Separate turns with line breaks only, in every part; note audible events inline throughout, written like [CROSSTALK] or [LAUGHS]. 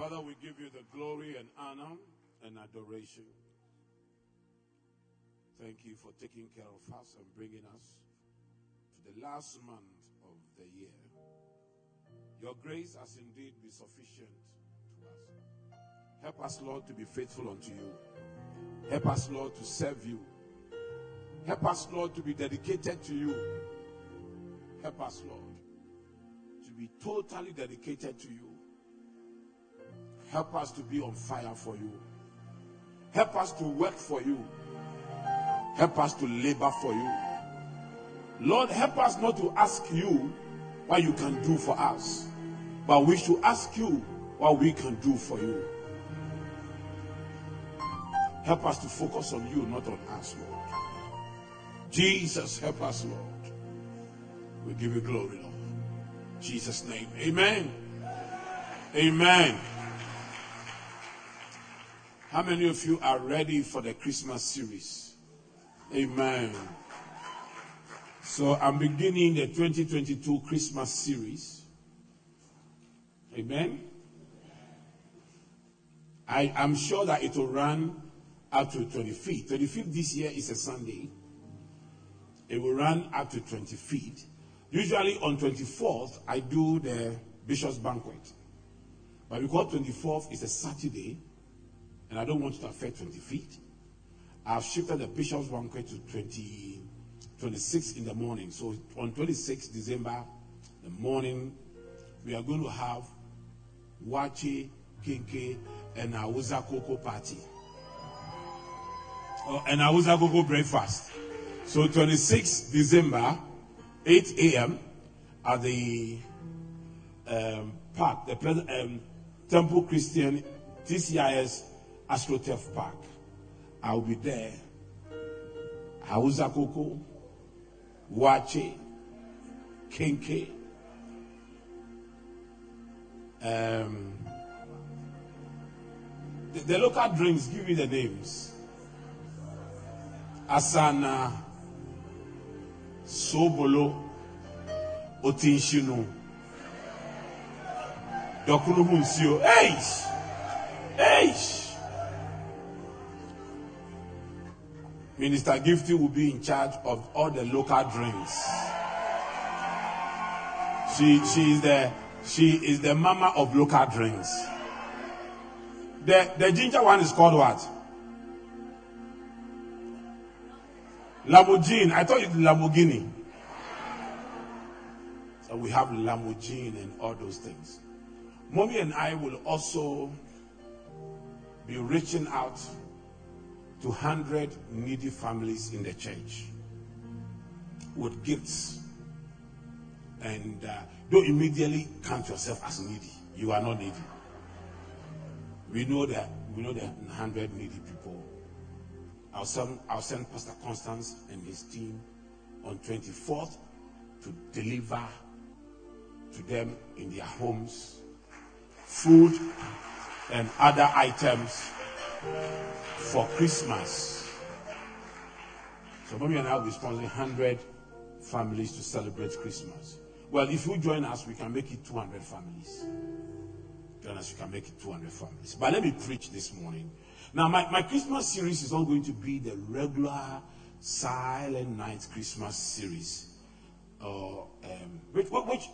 Father, we give you the glory and honor and adoration. Thank you for taking care of us and bringing us to the last month of the year. Your grace has indeed been sufficient to us. Help us, Lord, to be faithful unto you. Help us, Lord, to serve you. Help us, Lord, to be dedicated to you. Help us, Lord, to be totally dedicated to you. Help us to be on fire for you. Help us to work for you. Help us to labor for you. Lord, help us not to ask you what you can do for us, but we should ask you what we can do for you. Help us to focus on you, not on us, Lord. Jesus, help us, Lord. We give you glory, Lord. Jesus' name. Amen. Amen. How many of you are ready for the Christmas series? Amen. So I'm beginning the 2022 Christmas series. Amen. I am sure that it will run up to 25th. 25th this year is a Sunday. It will run up to 25th. Usually on 24th, I do the Bishop's Banquet. But because 24th is a Saturday, and I don't want it to affect 25th, I've shifted the Bishop's Banquet to 20, 26 in the morning. So on 26 December, the morning, we are going to have Waakye, Kenkey, and Hausa Koko party. Oh, and Hausa Koko breakfast. So 26 December, 8 a.m. at the um, park, the um, Temple Christian TCIS AstroTurf Park. I'll be there. Hausa Koko, Wache, Kenke, um, the, the local drinks, give me the names. Asana, Sobolo, Otinshino, Dokunu Munsio. Hey! Hey! Minister Gifty will be in charge of all the local drinks. She, she, is the, she is the mama of local drinks. The, the ginger one is called what? Lamborghini. I thought it's Lamborghini. So we have Lamborghini and all those things. Mommy and I will also be reaching out to 100 needy families in the church with gifts. And uh, don't immediately count yourself as needy. You are not needy. We know that we know that 100 needy people. I'll send, I'll send Pastor Constance and his team on 24th to deliver to them in their homes food and other items for Christmas. So mommy and I will be sponsoring 100 families to celebrate Christmas. Well, if you join us, we can make it 200 families. Join us, we can make it 200 families. But let me preach this morning. Now, my, my Christmas series is not going to be the regular Silent Night Christmas series. Uh, um, which, which,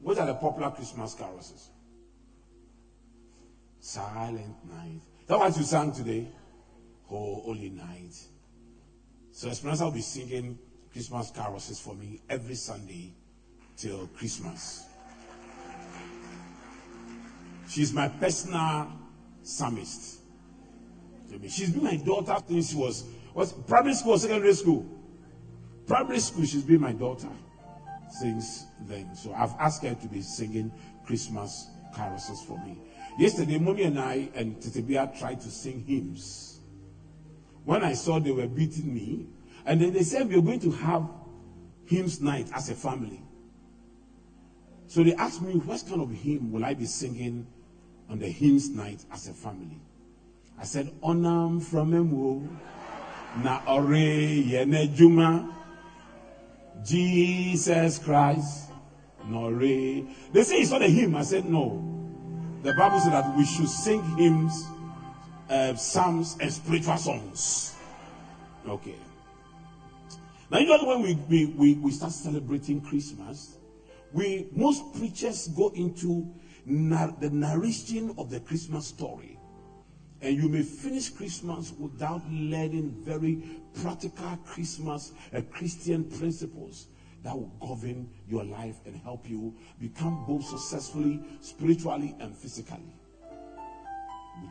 which are the popular Christmas carols? Silent Night. That what you sang today? Oh, Holy Night. So Esperanza will be singing Christmas carols for me every Sunday till Christmas. She's my personal psalmist. She's been my daughter since she was, was primary school secondary school. Primary school, she's been my daughter since then. So I've asked her to be singing Christmas carols for me. Yesterday, mommy and I and Tetebia tried to sing hymns. When I saw they were beating me, and then they said we are going to have hymns night as a family. So they asked me, what kind of hymn will I be singing on the hymns night as a family? I said, Onam from Emu, na ore yene juma, Jesus Christ, nore. They say it's not a hymn. I said, no. The Bible says that we should sing hymns, uh, psalms, and spiritual songs. Okay. Now, usually when we, we, we, we start celebrating Christmas, we most preachers go into nar- the narration of the Christmas story. And you may finish Christmas without learning very practical Christmas uh, Christian principles that will govern your life and help you become both successfully, spiritually, and physically.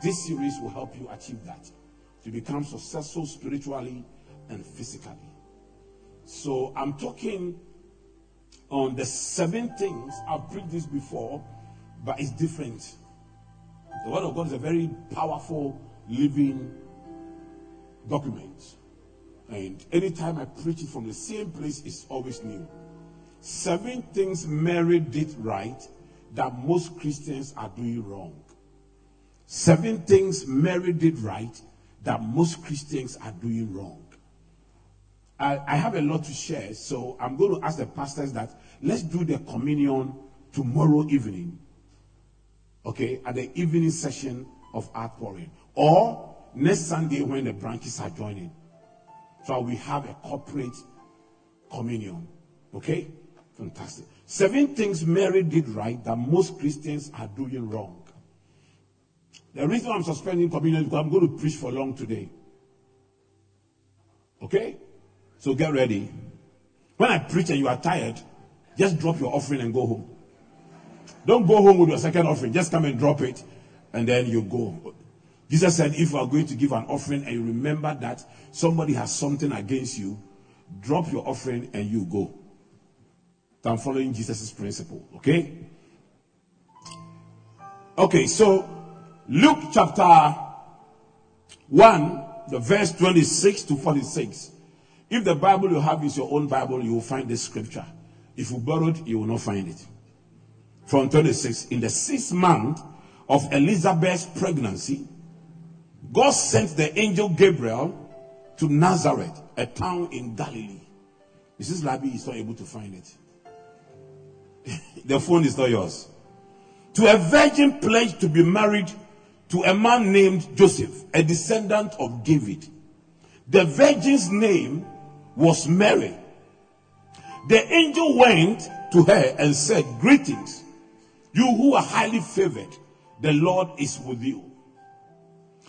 This series will help you achieve that to become successful spiritually and physically. So I'm talking on the seven things. I've preached this before, but it's different. The Word of God is a very powerful, living document. And anytime I preach it from the same place, it's always new. Seven things Mary did right that most Christians are doing wrong. Seven things Mary did right that most Christians are doing wrong. I, I have a lot to share, so I'm going to ask the pastors that let's do the communion tomorrow evening. Okay, at the evening session of outpouring. Or next Sunday when the branches are joining. So we have a corporate communion. Okay? Fantastic. Seven things Mary did right that most Christians are doing wrong. The reason I'm suspending communion is because I'm going to preach for long today. Okay? So get ready. When I preach and you are tired, just drop your offering and go home. Don't go home with your second offering. Just come and drop it and then you go. Jesus said, if you are going to give an offering and you remember that somebody has something against you, drop your offering and you go. I'm following Jesus' principle. Okay? Okay, so Luke chapter 1, the verse 26 to 46. If the Bible you have is your own Bible, you will find this scripture. If you borrowed, you will not find it. From 26, in the sixth month of Elizabeth's pregnancy, God sent the angel Gabriel to Nazareth, a town in Galilee. Mrs. Labi is not able to find it. [LAUGHS] the phone is not yours. To a virgin pledged to be married to a man named Joseph, a descendant of David. The virgin's name was Mary. The angel went to her and said, Greetings, you who are highly favored, the Lord is with you.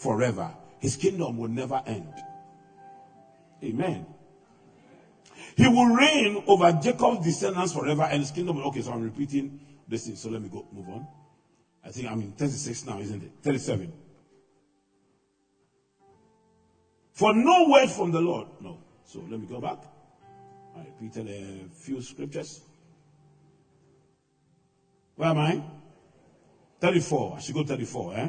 forever. His kingdom will never end. Amen. He will reign over Jacob's descendants forever, and his kingdom. Okay, so I'm repeating this thing. So let me go move on. I think I'm in 36 now, isn't it? 37. For no word from the Lord. No. So let me go back. I repeated a few scriptures. Where am I? 34. I should go 34, eh?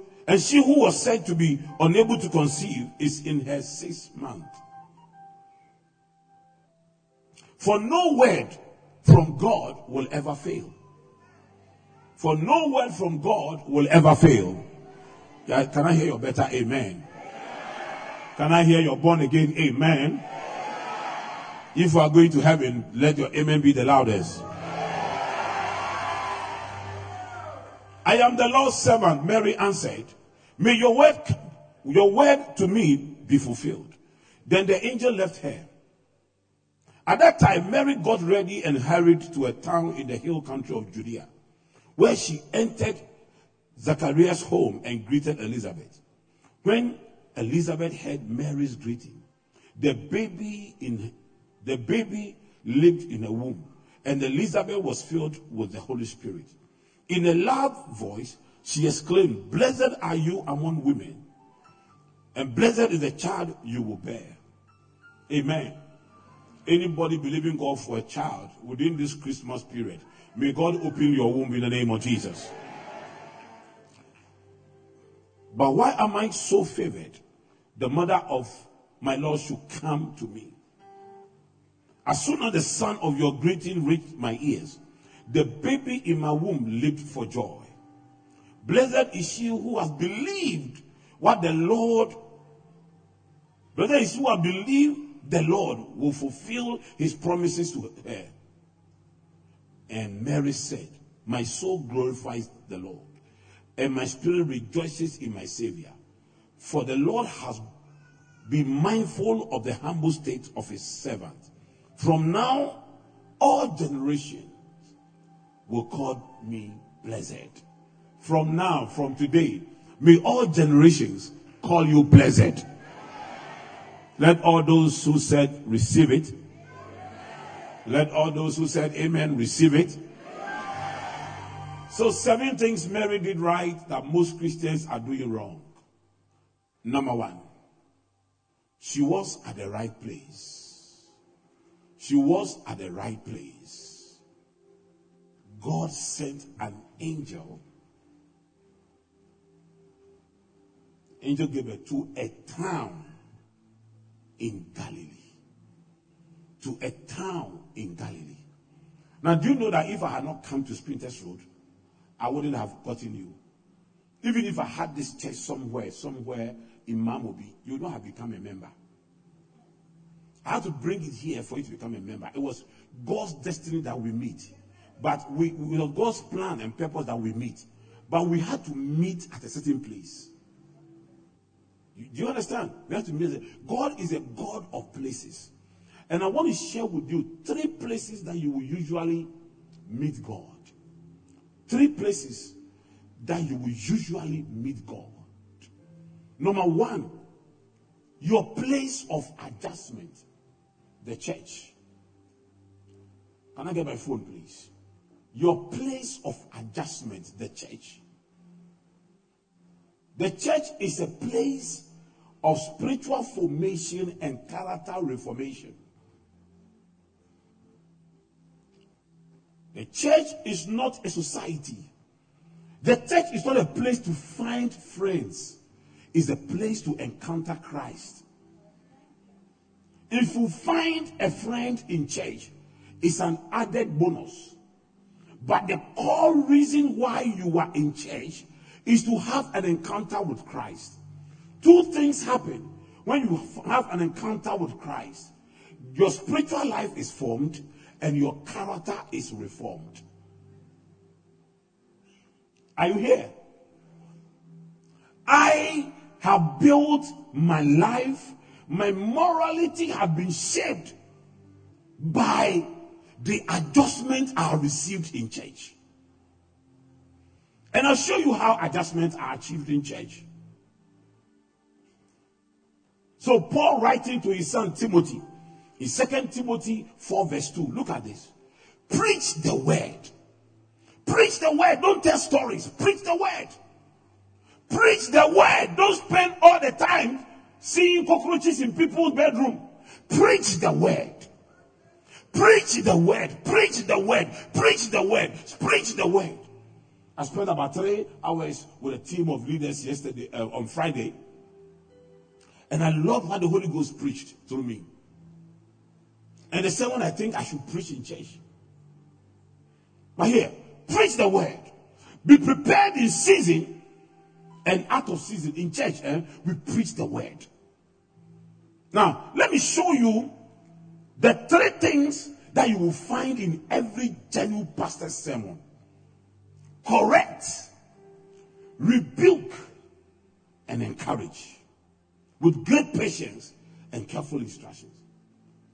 and she who was said to be unable to conceive is in her sixth month. For no word from God will ever fail. For no word from God will ever fail. Can I hear your better amen? Can I hear your born again amen? If you are going to heaven, let your amen be the loudest. I am the Lord's servant, Mary answered. May your word, your word to me be fulfilled. Then the angel left her. At that time, Mary got ready and hurried to a town in the hill country of Judea, where she entered Zacharias' home and greeted Elizabeth. When Elizabeth heard Mary's greeting, the baby in the baby lived in a womb, and Elizabeth was filled with the Holy Spirit. In a loud voice, she exclaimed, Blessed are you among women, and blessed is the child you will bear. Amen. Anybody believing God for a child within this Christmas period, may God open your womb in the name of Jesus. But why am I so favored? The mother of my Lord should come to me. As soon as the sound of your greeting reached my ears, the baby in my womb leaped for joy. Blessed is she who has believed what the Lord, blessed is who has believed the Lord will fulfill his promises to her. And Mary said, My soul glorifies the Lord, and my spirit rejoices in my Savior. For the Lord has been mindful of the humble state of his servant. From now, all generations will call me blessed. From now, from today, may all generations call you blessed. Let all those who said receive it. Let all those who said amen receive it. So, seven things Mary did right that most Christians are doing wrong. Number one, she was at the right place. She was at the right place. God sent an angel. Angel her to a town in Galilee. To a town in Galilee. Now, do you know that if I had not come to Sprinters Road, I wouldn't have gotten you. Even if I had this church somewhere, somewhere in Mamobi, you would not have become a member. I had to bring it here for you to become a member. It was God's destiny that we meet. But we, God's plan and purpose that we meet. But we had to meet at a certain place. Do you understand? We have to meet. God is a God of places. And I want to share with you three places that you will usually meet God. Three places that you will usually meet God. Number one, your place of adjustment, the church. Can I get my phone, please? Your place of adjustment, the church. The church is a place of spiritual formation and character reformation. The church is not a society. The church is not a place to find friends, it's a place to encounter Christ. If you find a friend in church, it's an added bonus. But the core reason why you are in church is to have an encounter with Christ. Two things happen when you have an encounter with Christ. Your spiritual life is formed and your character is reformed. Are you here? I have built my life, my morality have been shaped by the adjustments are received in church. And I'll show you how adjustments are achieved in church. So Paul writing to his son Timothy in 2 Timothy 4 verse 2. Look at this. Preach the word. Preach the word. Don't tell stories. Preach the word. Preach the word. Don't spend all the time seeing cockroaches in people's bedroom. Preach the word. Preach the word. Preach the word. Preach the word. Preach the word. I spent about three hours with a team of leaders yesterday uh, on Friday. And I love how the Holy Ghost preached through me. And the second, I think I should preach in church. But here, preach the word. Be prepared in season and out of season. In church, eh, we preach the word. Now, let me show you the three things that you will find in every genuine pastor's sermon correct, rebuke, and encourage with great patience and careful instructions.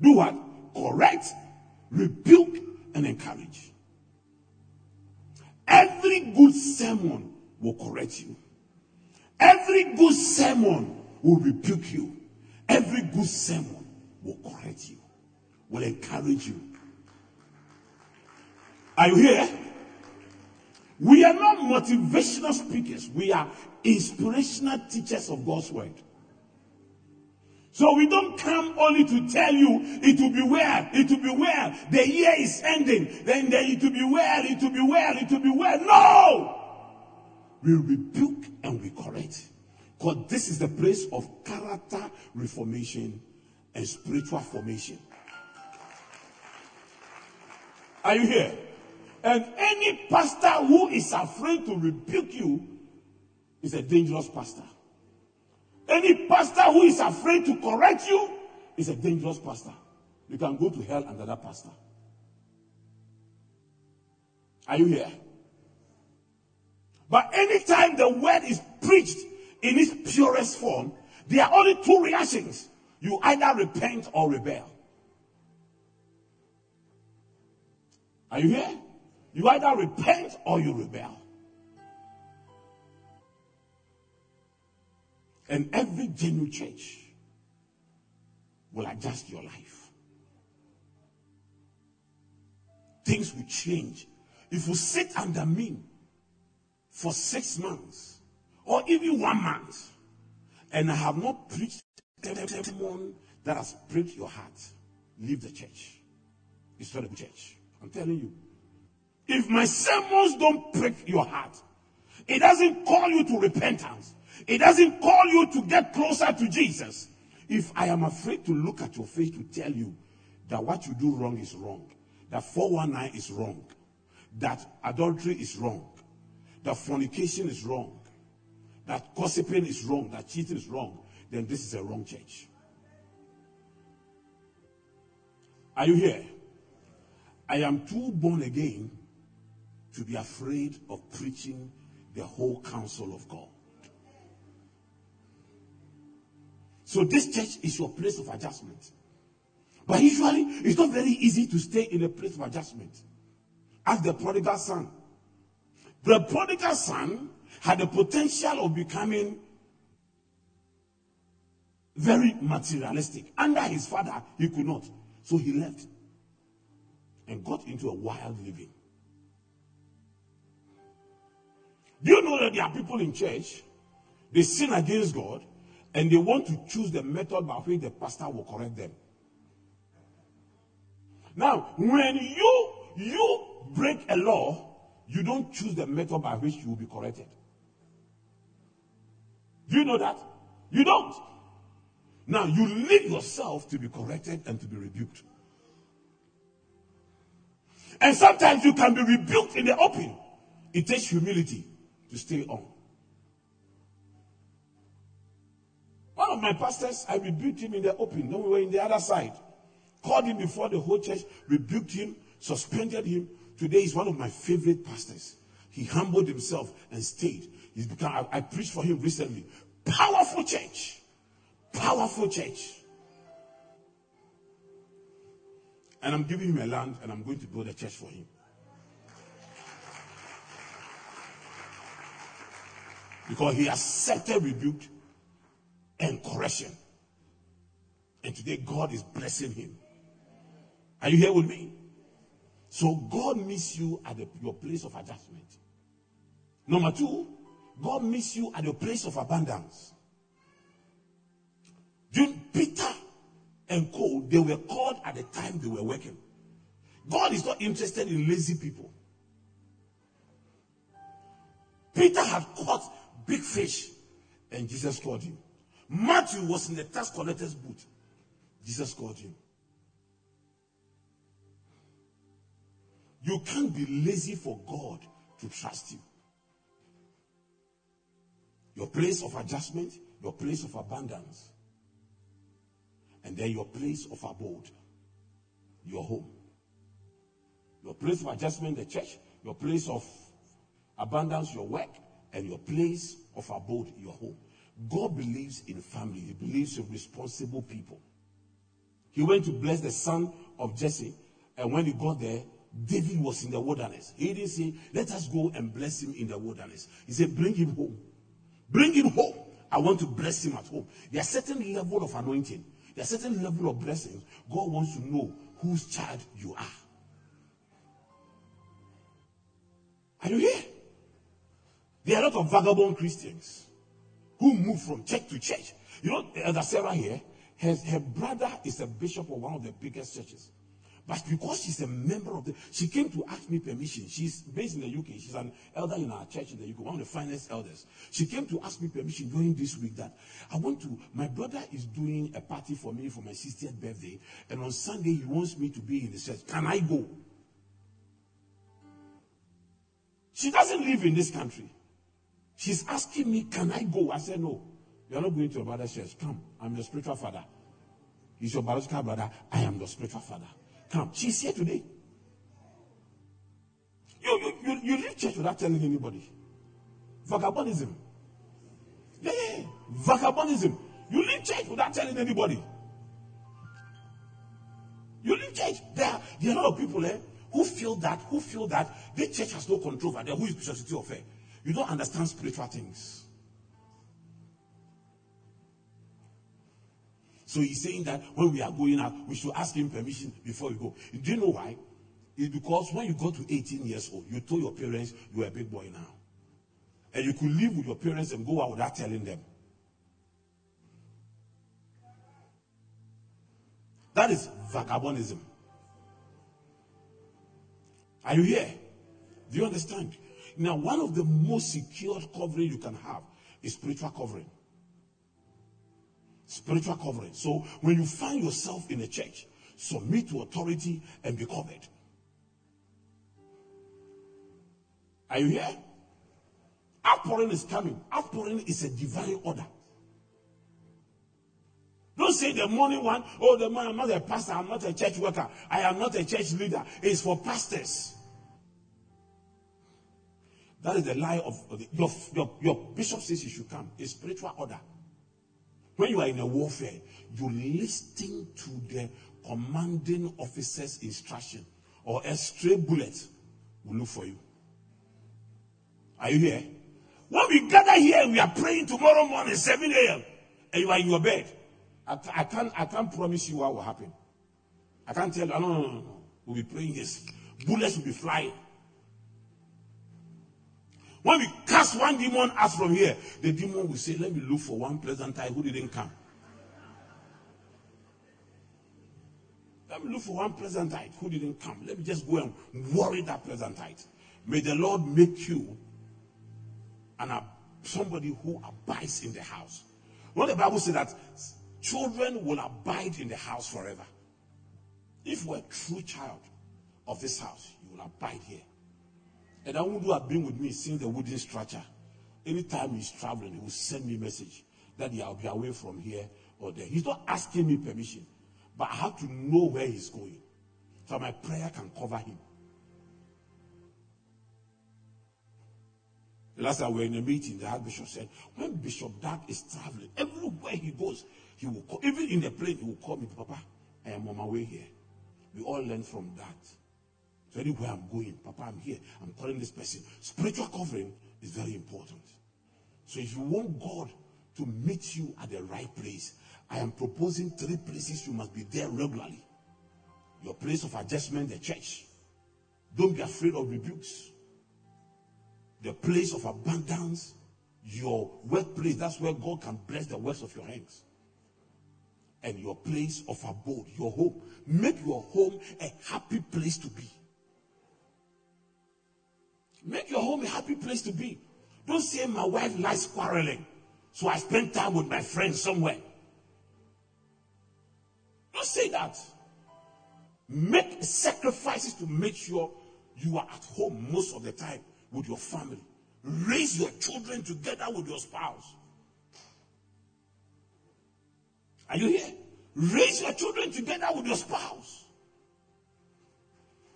Do what? Correct, rebuke, and encourage. Every good sermon will correct you. Every good sermon will rebuke you. Every good sermon will correct you, will encourage you. Are you here? We are not motivational speakers. We are inspirational teachers of God's word. So we don't come only to tell you it will be well, it will be well. The year is ending, then, then it will be well, it will be well, it will be well. No! We rebuke and we correct. Because this is the place of character reformation and spiritual formation. Are you here? And any pastor who is afraid to rebuke you is a dangerous pastor. Any pastor who is afraid to correct you is a dangerous pastor. You can go to hell under that pastor. Are you here? But anytime the word is preached in its purest form, there are only two reactions. You either repent or rebel. Are you here? You either repent or you rebel. And every genuine church will adjust your life. Things will change. If you sit under me for six months or even one month, and I have not preached someone that has pricked your heart, leave the church. It's not a church. I'm telling you. If my sermons don't prick your heart, it doesn't call you to repentance. It doesn't call you to get closer to Jesus. If I am afraid to look at your face to tell you that what you do wrong is wrong, that 419 is wrong, that adultery is wrong, that fornication is wrong, that gossiping is wrong, that cheating is wrong, then this is a wrong church. Are you here? I am too born again to be afraid of preaching the whole counsel of God. So this church is your place of adjustment. But usually, it's not very easy to stay in a place of adjustment. As the prodigal son. The prodigal son had the potential of becoming very materialistic. Under his father, he could not. So he left and got into a wild living. Do you know that there are people in church, they sin against God, and they want to choose the method by which the pastor will correct them. Now, when you you break a law, you don't choose the method by which you will be corrected. Do you know that? You don't. Now you leave yourself to be corrected and to be rebuked. And sometimes you can be rebuked in the open. It takes humility to stay on. One of my pastors, I rebuked him in the open. Then we were in the other side. Called him before the whole church, rebuked him, suspended him. Today he's one of my favorite pastors. He humbled himself and stayed. He's become, I, I preached for him recently. Powerful church. Powerful church. And I'm giving him a land and I'm going to build a church for him. Because he accepted rebuke and correction. And today God is blessing him. Are you here with me? So God meets you at the, your place of adjustment. Number two, God meets you at your place of abundance. During Peter and they were called at the time they were working. God is not interested in lazy people. Peter had caught big fish and Jesus called him. Matthew was in the tax collector's booth. Jesus called him. You can't be lazy for God to trust you. Your place of adjustment, your place of abundance, and then your place of abode, your home. Your place of adjustment, the church, your place of abundance, your work, and your place of abode, your home. God believes in family, He believes in responsible people. He went to bless the son of Jesse, and when he got there, David was in the wilderness. He didn't say, Let us go and bless him in the wilderness. He said, Bring him home. Bring him home. I want to bless him at home. There's a certain level of anointing, there's a certain level of blessings. God wants to know whose child you are. Are you here? There are a lot of vagabond Christians who move from church to church. You know, Elder Sarah here, her, her brother is a bishop of one of the biggest churches. But because she's a member of the, she came to ask me permission. She's based in the UK. She's an elder in our church in the UK, one of the finest elders. She came to ask me permission during this week that I want to, my brother is doing a party for me for my 60th birthday. And on Sunday, he wants me to be in the church. Can I go? She doesn't live in this country. She's asking me, Can I go? I said, No. You're not going to your brother's church. Come. I'm your spiritual father. He's your biological brother. I am your spiritual father. Come. She's here today. You, you, you, you leave church without telling anybody. Vagabondism. Yeah, yeah, yeah. Vagabondism. You leave church without telling anybody. You leave church. There, there are a lot of people there who feel that, who feel that the church has no control over them. Who is Bishop City of You don't understand spiritual things. So he's saying that when we are going out, we should ask him permission before we go. Do you know why? It's because when you go to 18 years old, you told your parents you are a big boy now. And you could live with your parents and go out without telling them. That is vagabondism. Are you here? Do you understand? Now, one of the most secured covering you can have is spiritual covering. Spiritual covering. So when you find yourself in a church, submit to authority and be covered. Are you here? Outpouring is coming. Outpouring is a divine order. Don't say the morning one, oh, the man, I'm not a pastor, I'm not a church worker, I am not a church leader. It's for pastors. That is the lie of the, your, your, your bishop says you should come. A spiritual order. When you are in a warfare, you listen to the commanding officer's instruction, or a stray bullet will look for you. Are you here? When we gather here, we are praying tomorrow morning, 7 a.m., and you are in your bed. I, I, can't, I can't promise you what will happen. I can't tell you, ah, no, no, no, no. We'll be praying this. Bullets will be flying. When we cast one demon out from here, the demon will say, Let me look for one Pleasantite who didn't come. Let me look for one Pleasantite who didn't come. Let me just go and worry that Pleasantite. May the Lord make you an, uh, somebody who abides in the house. When the Bible says that children will abide in the house forever. If you're a true child of this house, you will abide here. And I would have been with me seeing the wooden structure. Anytime he's traveling, he will send me a message that I'll be away from here or there. He's not asking me permission, but I have to know where he's going. So my prayer can cover him. Last time we were in a meeting, the Archbishop said, when Bishop Dag is traveling, everywhere he goes, he will call, even in the plane, he will call me, Papa, I am on my way here. We all learn from that. Anywhere I'm going, Papa, I'm here. I'm calling this person. Spiritual covering is very important. So if you want God to meet you at the right place, I am proposing three places you must be there regularly. Your place of adjustment, the church. Don't be afraid of rebukes. The place of abundance, your workplace, that's where God can bless the works of your hands. And your place of abode, your home. Make your home a happy place to be. Make your home a happy place to be. Don't say my wife likes quarreling, so I spend time with my friends somewhere. Don't say that. Make sacrifices to make sure you are at home most of the time with your family. Raise your children together with your spouse. Are you here? Raise your children together with your spouse.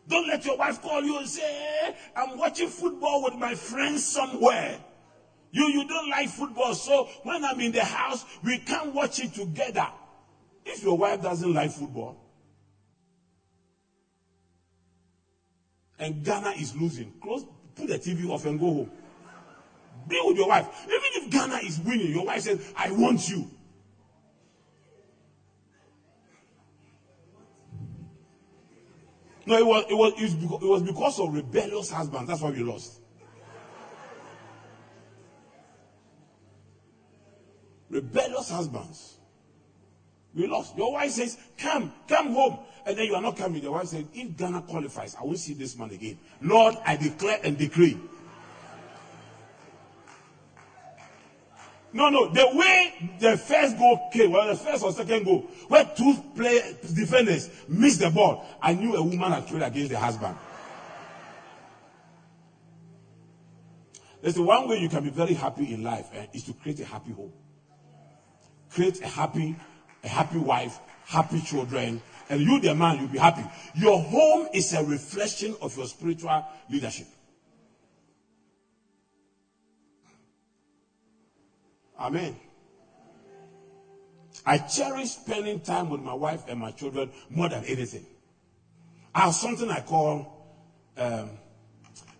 Don't let your wife call you and say, eh, I'm watching football with my friends somewhere. You, you don't like football, so when I'm in the house, we can't watch it together. If your wife doesn't like football, and Ghana is losing, close, put the TV off and go home. Be with your wife. Even if Ghana is winning, your wife says, I want you. No, it was, it was, it was because of rebellious husbands. That's why we lost. rebellious husbands. We lost. Your wife says, Come, come home. And then you are not coming. Your wife says, If Ghana qualifies, I won't see this man again. Lord, I declare and decree. No, no. The way the first goal came, well, the first or second goal, where two play defenders missed the ball, I knew a woman had played against the husband. There's the one way you can be very happy in life eh, is to create a happy home create a happy, a happy wife, happy children, and you, the man, you'll be happy. Your home is a reflection of your spiritual leadership. Amen. I cherish spending time with my wife and my children more than anything. I have something I call um,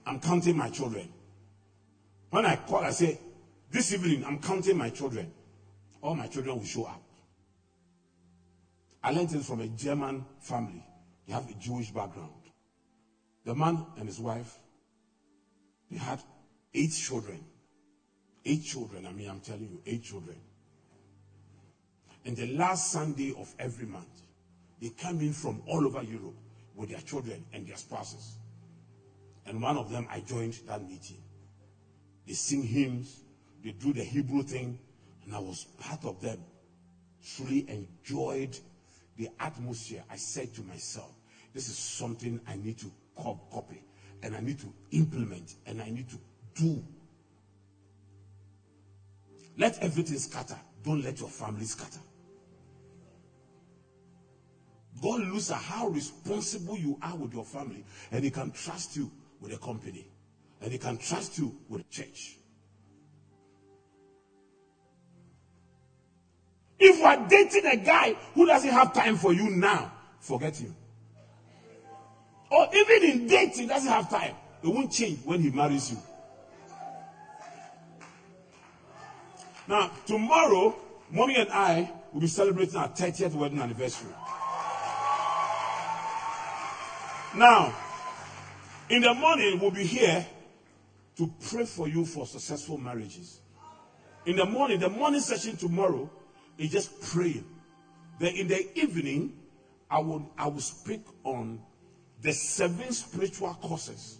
I'm counting my children. When I call, I say, This evening, I'm counting my children all my children will show up. I learned it from a German family. They have a Jewish background. The man and his wife, they had eight children. Eight children. I mean, I'm telling you, eight children. And the last Sunday of every month, they come in from all over Europe with their children and their spouses. And one of them, I joined that meeting. They sing hymns, they do the Hebrew thing, and I was part of them, truly enjoyed the atmosphere. I said to myself, this is something I need to copy and I need to implement and I need to do. Let everything scatter. Don't let your family scatter. God looks at how responsible you are with your family, and He can trust you with a company, and He can trust you with a church. If you are dating a guy who doesn't have time for you now, forget him. Or even in dating, doesn't have time. It won't change when he marries you. Now, tomorrow, mommy and I will be celebrating our 30th wedding anniversary. Now, in the morning, we'll be here to pray for you for successful marriages. In the morning, the morning session tomorrow, is just praying. Then in the evening, I will, I will speak on the seven spiritual causes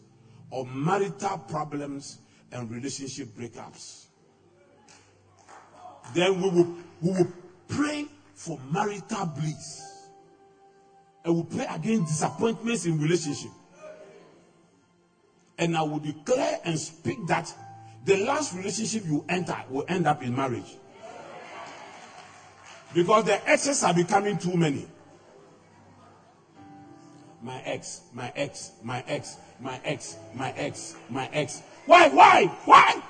of marital problems and relationship breakups. Then we will, we will pray for marital bliss. And we pray against disappointments in relationship. And I will declare and speak that the last relationship you enter will end up in marriage. Because the exes are becoming too many. My ex, my ex, my ex, my ex, my ex, my ex. Why, why, why?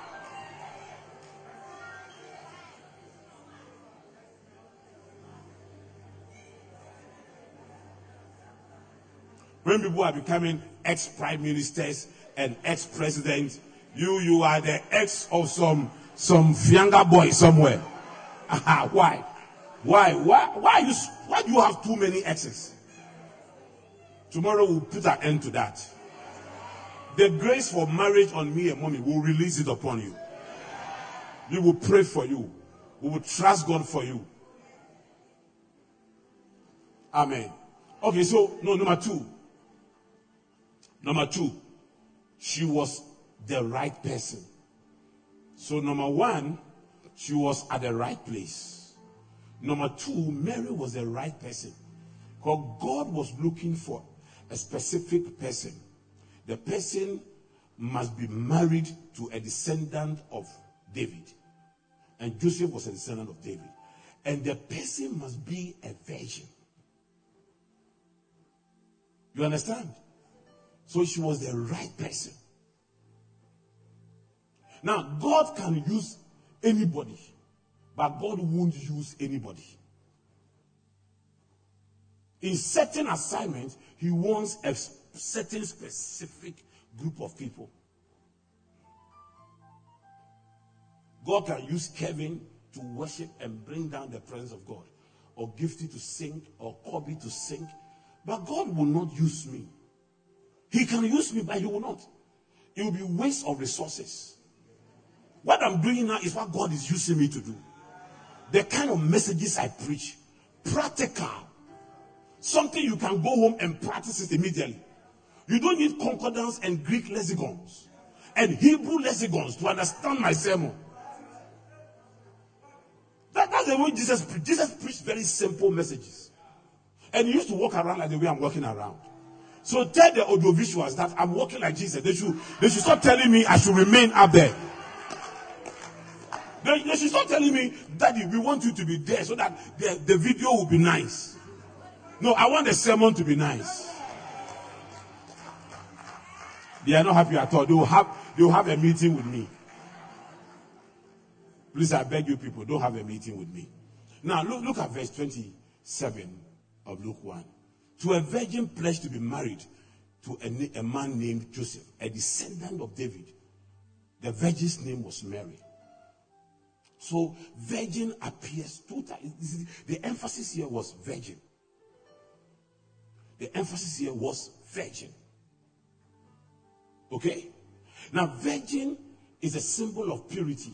When people are becoming ex prime ministers and ex presidents, you you are the ex of some some younger boy somewhere. why? Why? Why? Why you? Why do you have too many exes? Tomorrow we'll put an end to that. The grace for marriage on me and mommy will release it upon you. We will pray for you. We will trust God for you. Amen. Okay, so no, number two. Number two, she was the right person. So number one, she was at the right place. Number two, Mary was the right person. Because God was looking for a specific person. The person must be married to a descendant of David. And Joseph was a descendant of David. And the person must be a virgin. You understand? So she was the right person. Now, God can use anybody. But God won't use anybody. In certain assignments, He wants a certain specific group of people. God can use Kevin to worship and bring down the presence of God, or Gifty to sing, or Kobe to sing. But God will not use me. He can use me, but He will not. It will be waste of resources. What I'm doing now is what God is using me to do. The kind of messages I preach, practical, something you can go home and practice it immediately. You don't need concordance and Greek lexicons and Hebrew lexicons to understand my sermon. That, that's the way Jesus preached. Jesus preached very simple messages. And he used to walk around like the way I'm walking around. So tell the audiovisuals that I'm walking like Jesus. They should, they should stop telling me I should remain up there. They, they should stop telling me, Daddy, we want you to be there so that the, the video will be nice. No, I want the sermon to be nice. They are not happy at all. They will have, they will have a meeting with me. Please, I beg you people, don't have a meeting with me. Now, look, look at verse 27 of Luke 1. To a virgin pledged to be married to a, a man named Joseph, a descendant of David. The virgin's name was Mary. So, virgin appears two times. The emphasis here was virgin. The emphasis here was virgin. Okay? Now, virgin is a symbol of purity.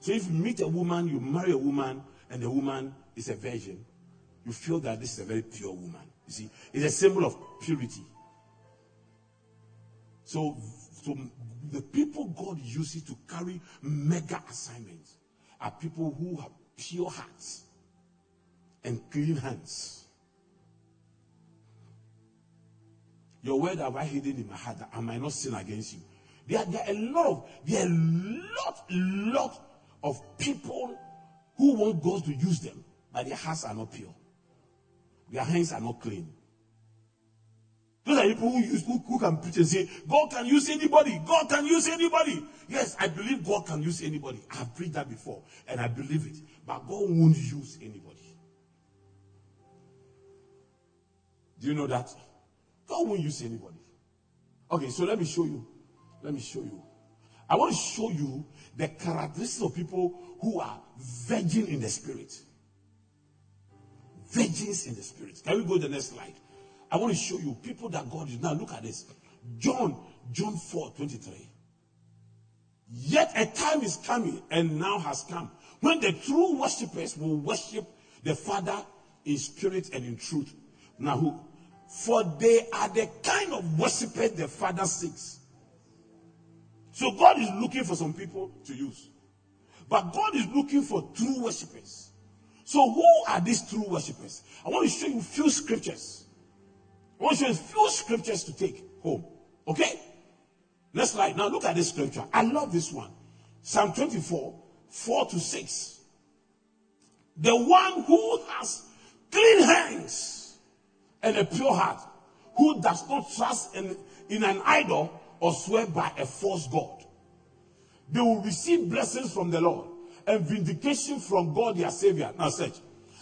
So if you meet a woman, you marry a woman, and the woman is a virgin, you feel that this is a very pure woman. You see, it's a symbol of purity. So, so the people God uses to carry mega assignments are people who have pure hearts and clean hands. Your word have I hidden in my heart that I might not sin against you. There, there are a lot of there are a lot, lot of people who want God to use them, but their hearts are not pure. Their hands are not clean. Those are people who, use, who, who can preach and say, God can use anybody. God can use anybody. Yes, I believe God can use anybody. I've preached that before, and I believe it. But God won't use anybody. Do you know that? God won't use anybody. Okay, so let me show you. Let me show you. I want to show you the characteristics of people who are virgin in the spirit. Virgins in the spirit. Can we go to the next slide? I want to show you people that God is. Now look at this. John, John 4 23. Yet a time is coming and now has come when the true worshippers will worship the Father in spirit and in truth. Now, who? For they are the kind of worshippers the Father seeks. So God is looking for some people to use. But God is looking for true worshippers. So who are these true worshippers? I want to show you a few scriptures. I want to show you a few scriptures to take home. Okay? Next slide. Now look at this scripture. I love this one. Psalm 24, 4 to 6. The one who has clean hands and a pure heart, who does not trust in, in an idol or swear by a false God. They will receive blessings from the Lord and vindication from God their Savior. Now, search.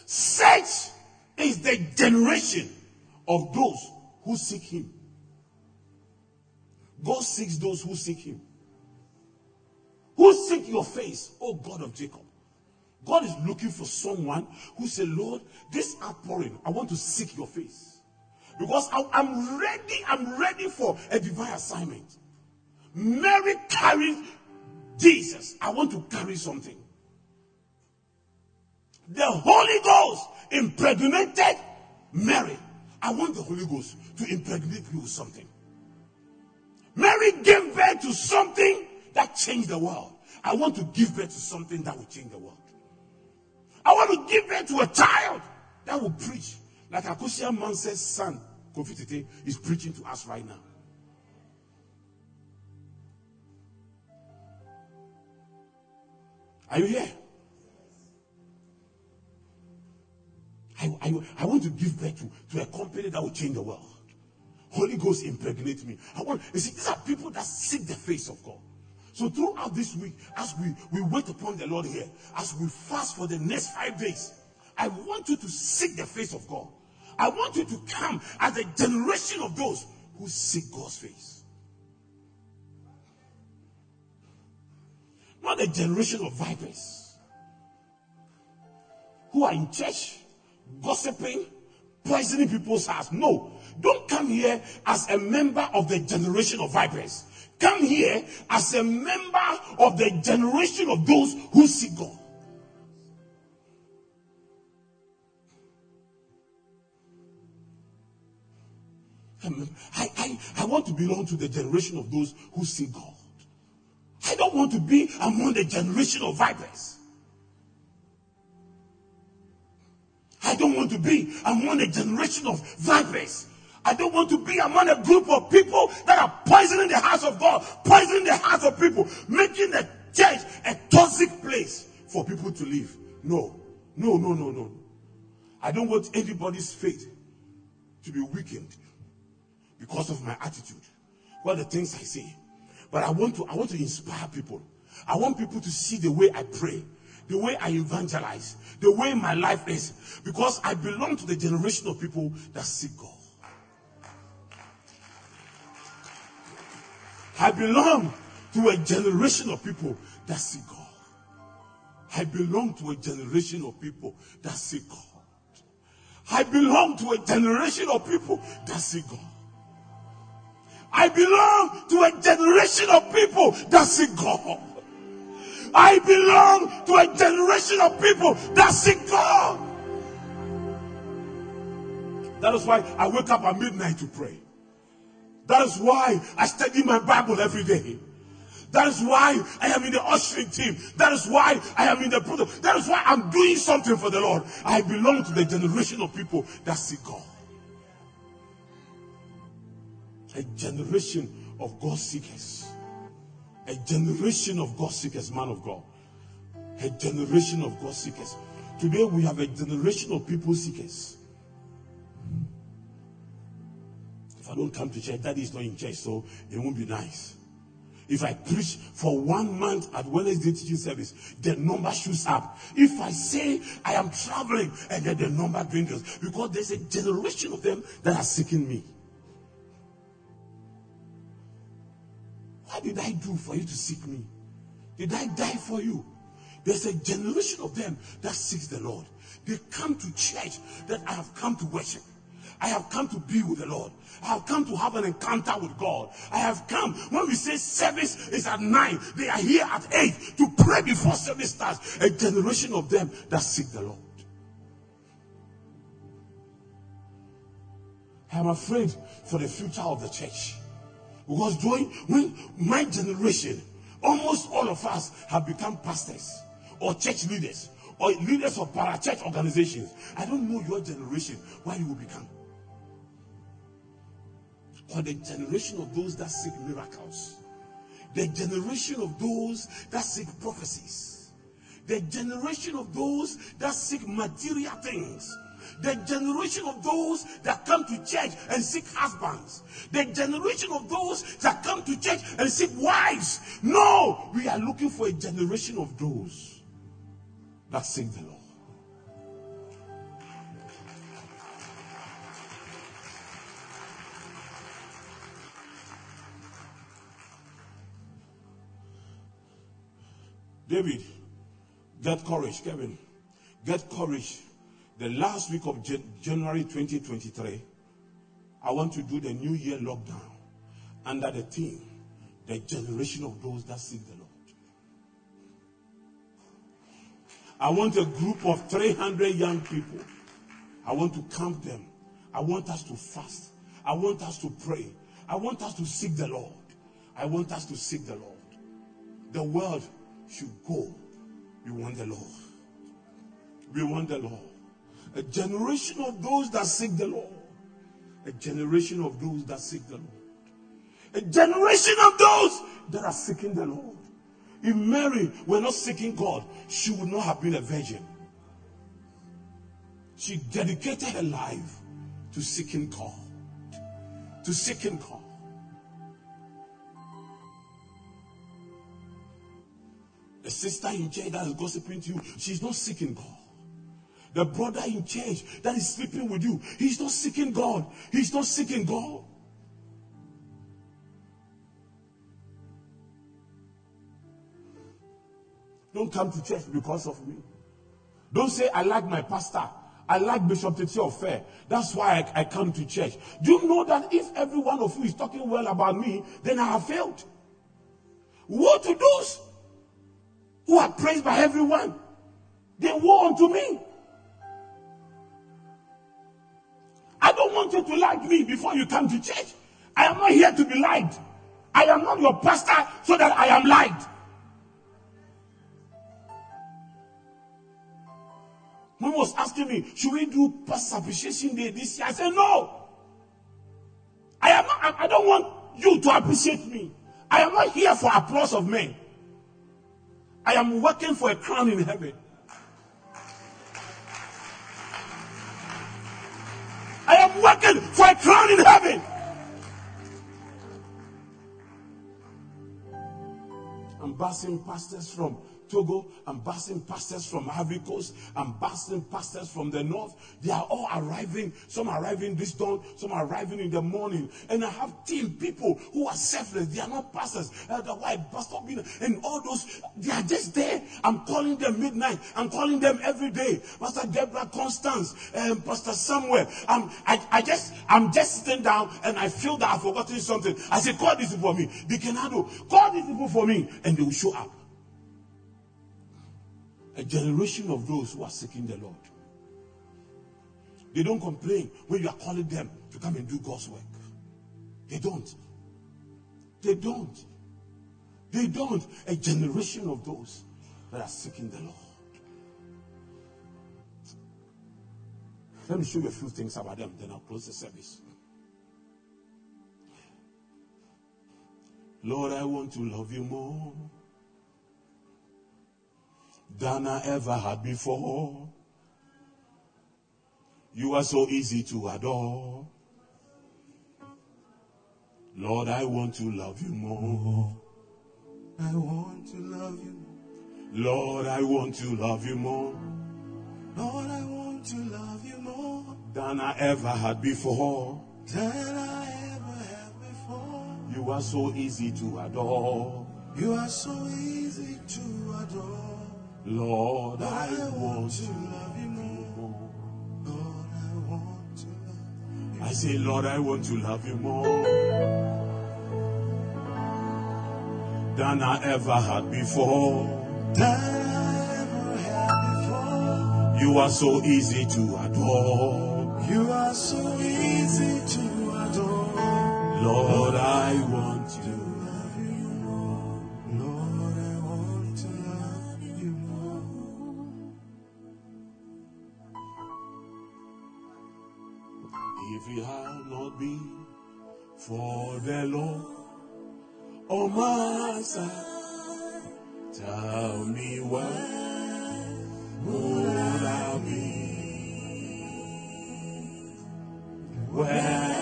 Such is the generation of those who seek Him. God seeks those who seek Him. Who seek your face, O God of Jacob. God is looking for someone who say, Lord, this outpouring, I want to seek your face. Because I, am ready, I'm ready for a divine assignment. Mary carried Jesus. I want to carry something. The Holy Ghost impregnated Mary. I want the Holy Ghost to impregnate me with something. Mary gave birth to something that changed the world. I want to give birth to something that will change the world. I want to give birth to a child that will preach like Akosia Manse's son, Kofi Tete, is preaching to us right now. Are you here? I, I, I want to give birth to, to a company that will change the world. Holy Ghost impregnate me. I want you see, these are people that seek the face of God. So throughout this week, as we, we wait upon the Lord here, as we fast for the next five days, I want you to seek the face of God. I want you to come as a generation of those who seek God's face. Not a generation of vipers who are in church gossiping, poisoning people's hearts. No, don't come here as a member of the generation of vipers. Come here as a member of the generation of those who seek God. I, I, I want to belong to the generation of those who see God. I don't want to be among the generation of vipers. I don't want to be among a generation of vipers. I don't want to be among a group of people that are poisoning the hearts of God, poisoning the hearts of people, making the church a toxic place for people to live. No, no, no, no, no. I don't want anybody's faith to be weakened because of my attitude. What the things I say. But I want to I want to inspire people. I want people to see the way I pray, the way I evangelize, the way my life is. Because I belong to the generation of people that seek God. I belong to a generation of people that seek God. I belong to a generation of people that seek God. I belong to a generation of people that seek God. I belong to a generation of people that seek God. I belong to a generation of people that seek God. That is why I wake up at midnight to pray. That is why I study my Bible every day. That is why I am in the ushering team. That is why I am in the program. That is why I'm doing something for the Lord. I belong to the generation of people that seek God. A generation of God seekers. A generation of God seekers, man of God. A generation of God seekers. Today we have a generation of people seekers. If I don't come to church, daddy is not in church, so it won't be nice. If I preach for one month at Wednesday teaching service, the number shoots up. If I say I am traveling and then the number dwindles, because there's a generation of them that are seeking me. What did I do for you to seek me? Did I die for you? There's a generation of them that seeks the Lord. They come to church that I have come to worship. I have come to be with the Lord. I have come to have an encounter with God. I have come. When we say service is at nine, they are here at eight to pray before service starts. A generation of them that seek the Lord. I am afraid for the future of the church. Because during when my generation, almost all of us have become pastors or church leaders or leaders of parachurch organizations. I don't know your generation, why you will become. Or the generation of those that seek miracles. The generation of those that seek prophecies. The generation of those that seek material things the generation of those that come to church and seek husbands. The generation of those that come to church and seek wives. No, we are looking for a generation of those that seek the Lord. David, get courage, Kevin. Get courage the last week of January 2023, I want to do the New Year lockdown under the theme, the generation of those that seek the Lord. I want a group of 300 young people. I want to camp them. I want us to fast. I want us to pray. I want us to seek the Lord. I want us to seek the Lord. The world should go. We want the Lord. We want the Lord. A generation of those that seek the Lord. A generation of those that seek the Lord. A generation of those that are seeking the Lord. If Mary were not seeking God, she would not have been a virgin. She dedicated her life to seeking God. To seeking God. The sister in jail that is gossiping to you, she's not seeking God. The brother in church that is sleeping with you, he's not seeking God. He's not seeking God. Don't come to church because of me. Don't say, I like my pastor. I like Bishop Titi Fair. That's why I, I come to church. Do you know that if every one of you is talking well about me, then I have failed? Woe to those who are praised by everyone. Then woe unto me. Don't want you to like me before you come to church. I am not here to be liked. I am not your pastor so that I am liked. Mom was asking me, should we do Pastor Appreciation Day this year? I said, no. I am not, I don't want you to appreciate me. I am not here for applause of men. I am working for a crown in heaven. Working for a crown in heaven. I'm passing pastors from Togo, I'm passing pastors from Ivory Coast, I'm passing pastors from the north. They are all arriving. Some are arriving this dawn, some are arriving in the morning. And I have team people who are selfless. They are not pastors. The white pastor Bina, and all those, they are just there. I'm calling them midnight. I'm calling them every day. Pastor Deborah Constance, um, Pastor Samuel. I'm, I, I just, I'm just sitting down and I feel that I've forgotten something. I say, call these people for me. Dikenado, call these people for me. And they will show up a generation of those who are seeking the Lord. They don't complain when you are calling them to come and do God's work. They don't. They don't. They don't. A generation of those that are seeking the Lord. Let me show you a few things about them, then I'll close the service. Lord, I want to love you more than I ever had before. You are so easy to adore. Lord, I want to love you more.
I want to love you.
Lord, I want to love you more.
Lord, I want to love you more
than I ever had before.
Than I ever had before.
You are so easy to adore.
You are so easy to adore.
Lord, I, want
to love you more. Lord, I want to love you.
I say, Lord, I want to love you more than I ever had before.
Than I ever had before.
You are so easy to adore.
You are so easy to adore.
Lord, I want
To
you. If it had not been for the Lord my side, tell me where would I be? Where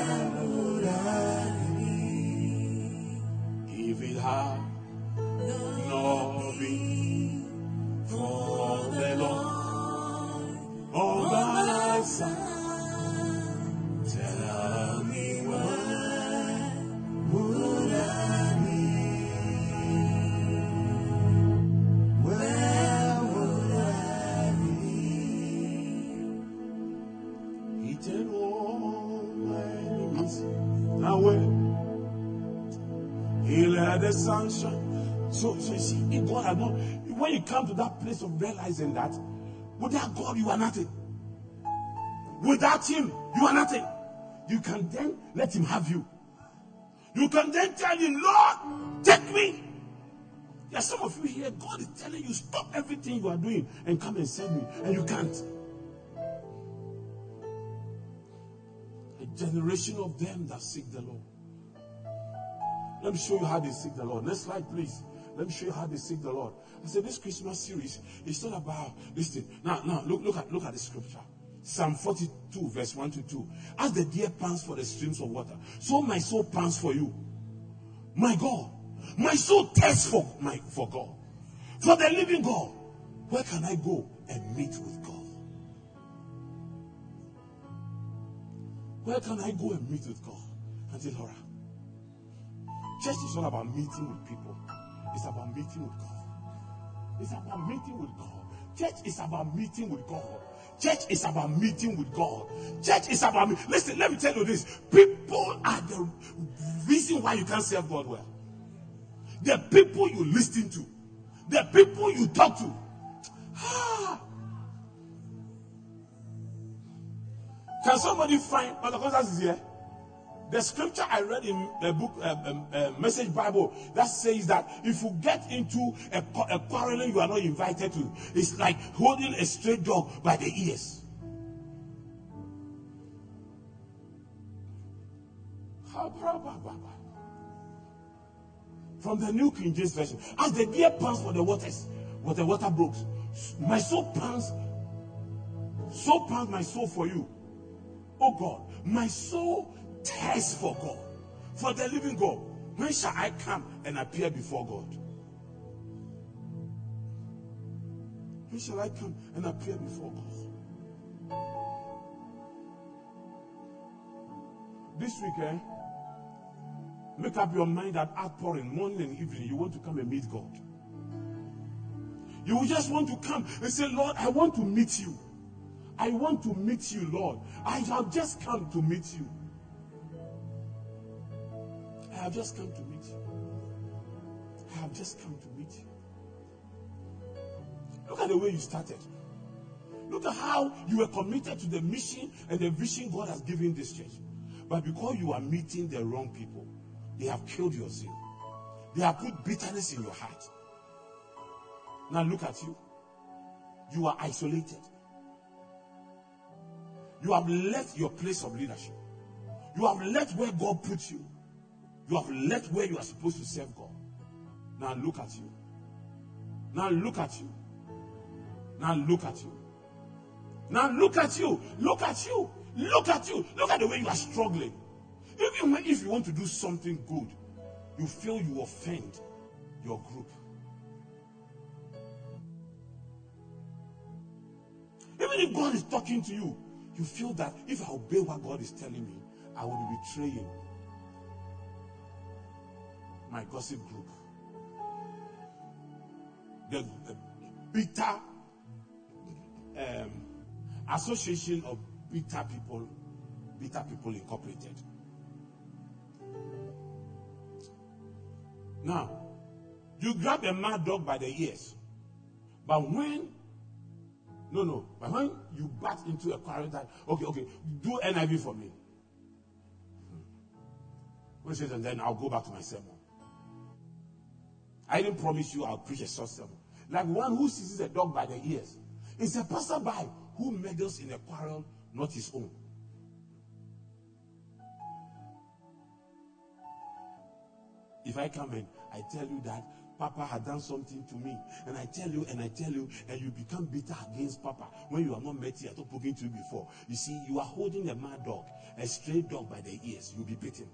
place of realizing that without God you are nothing. Without Him, you are nothing. You can then let Him have you. You can then tell Him, Lord, take me. There are some of you here, God is telling you, stop everything you are doing and come and save me. And you can't. A generation of them that seek the Lord. Let me show you how they seek the Lord. Next slide, please. Let me show you how they seek the Lord. I said this Christmas series is not about this thing. Now, now look, look at look at the scripture. Psalm 42, verse 1 to 2. As the deer pants for the streams of water, so my soul pants for you. My God. My soul thirsts for my for God. For the living God. Where can I go and meet with God? Where can I go and meet with God? Auntie Laura. Church is not about meeting with people. It's about meeting with God. It's about meeting with God. Church is about meeting with God. Church is about meeting with God. Church is about me. Listen, let me tell you this. People are the reason why you can't serve God well. The people you listen to, the people you talk to. Ah. Can somebody find Pastor Constance is here? The scripture I read in the book, uh, Message Bible, that says that if you get into a, a quarreling you are not invited to, it's like holding a stray dog by the ears. From the New King James Version, as the deer pants for the waters, what the water brooks, my soul pants, so pants my soul for you. Oh God, my soul thirsts for God, for the living God. When shall I come and appear before God? When shall I come and appear before God? This week, eh? Make up your mind that outpouring, morning and evening, you want to come and meet God. You just want to come and say, Lord, I want to meet you. I want to meet you, Lord. I have just come to meet you. I have just come to meet you. I have just come to meet you. Look at the way you started. Look at how you were committed to the mission and the vision God has given this church. But because you are meeting the wrong people, they have killed your zeal. They have put bitterness in your heart. Now look at you. You are isolated. You have left your place of leadership. You have left where God put you. You have left where you are supposed to serve God. Now look at you. Now look at you. Now look at you. Now look at you. Look at you. Look at you. Look at the way you are struggling. Even when, if you want to do something good, you feel you offend your group. Even if God is talking to you, you feel that if I obey what God is telling me, I will be betraying my gossip group. The, the bitter um, association of bitter people, bitter people incorporated. Now, you grab a mad dog by the ears, but when no, no. But when you bat into a quarrel okay, okay, do NIV for me. Says, and then I'll go back to my sermon. I didn't promise you I'll preach a short sermon. Like one who seizes a dog by the ears. It's a passerby who meddles in a quarrel, not his own. If I come in, I tell you that Papa had done something to me. And I tell you, and I tell you, and you become bitter against Papa when you have not met I not spoken to you before. You see, you are holding a mad dog, a stray dog by the ears. You'll be bitten.